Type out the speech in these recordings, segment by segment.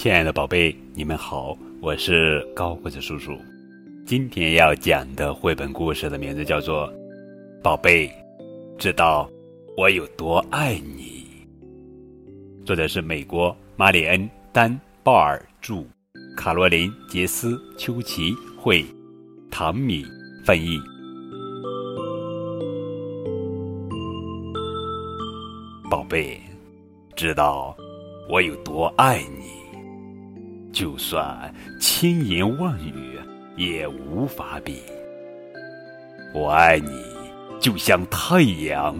亲爱的宝贝，你们好，我是高个子叔叔。今天要讲的绘本故事的名字叫做《宝贝，知道我有多爱你》。作者是美国马里恩·丹·鲍尔著，卡罗琳·杰斯·丘奇绘，唐米翻译。宝贝，知道我有多爱你。就算千言万语也无法比。我爱你，就像太阳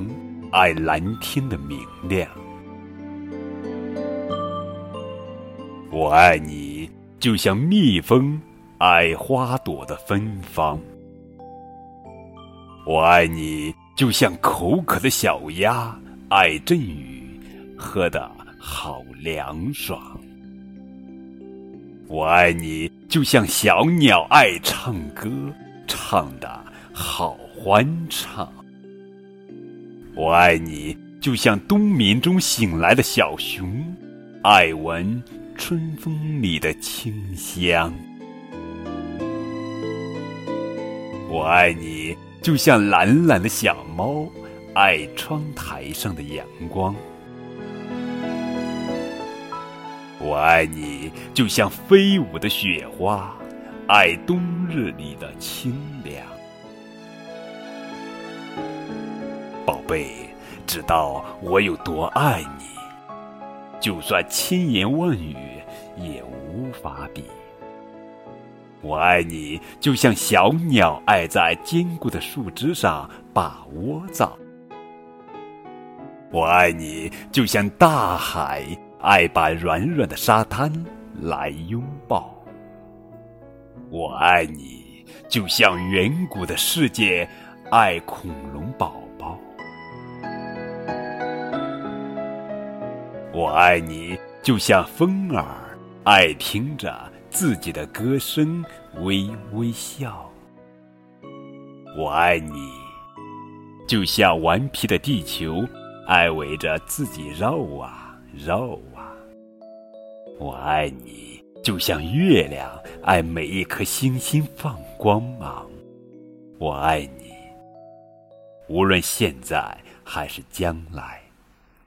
爱蓝天的明亮；我爱你，就像蜜蜂爱花朵的芬芳；我爱你，就像口渴的小鸭爱阵雨，喝的好凉爽。我爱你，就像小鸟爱唱歌，唱的好欢畅。我爱你，就像冬眠中醒来的小熊，爱闻春风里的清香。我爱你，就像懒懒的小猫，爱窗台上的阳光。我爱你，就像飞舞的雪花，爱冬日里的清凉。宝贝，知道我有多爱你，就算千言万语也无法比。我爱你，就像小鸟爱在坚固的树枝上把窝造。我爱你，就像大海。爱把软软的沙滩来拥抱，我爱你，就像远古的世界爱恐龙宝宝。我爱你，就像风儿爱听着自己的歌声微微笑。我爱你，就像顽皮的地球爱围着自己绕啊。肉啊！我爱你，就像月亮爱每一颗星星放光芒。我爱你，无论现在还是将来，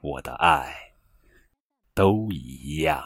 我的爱都一样。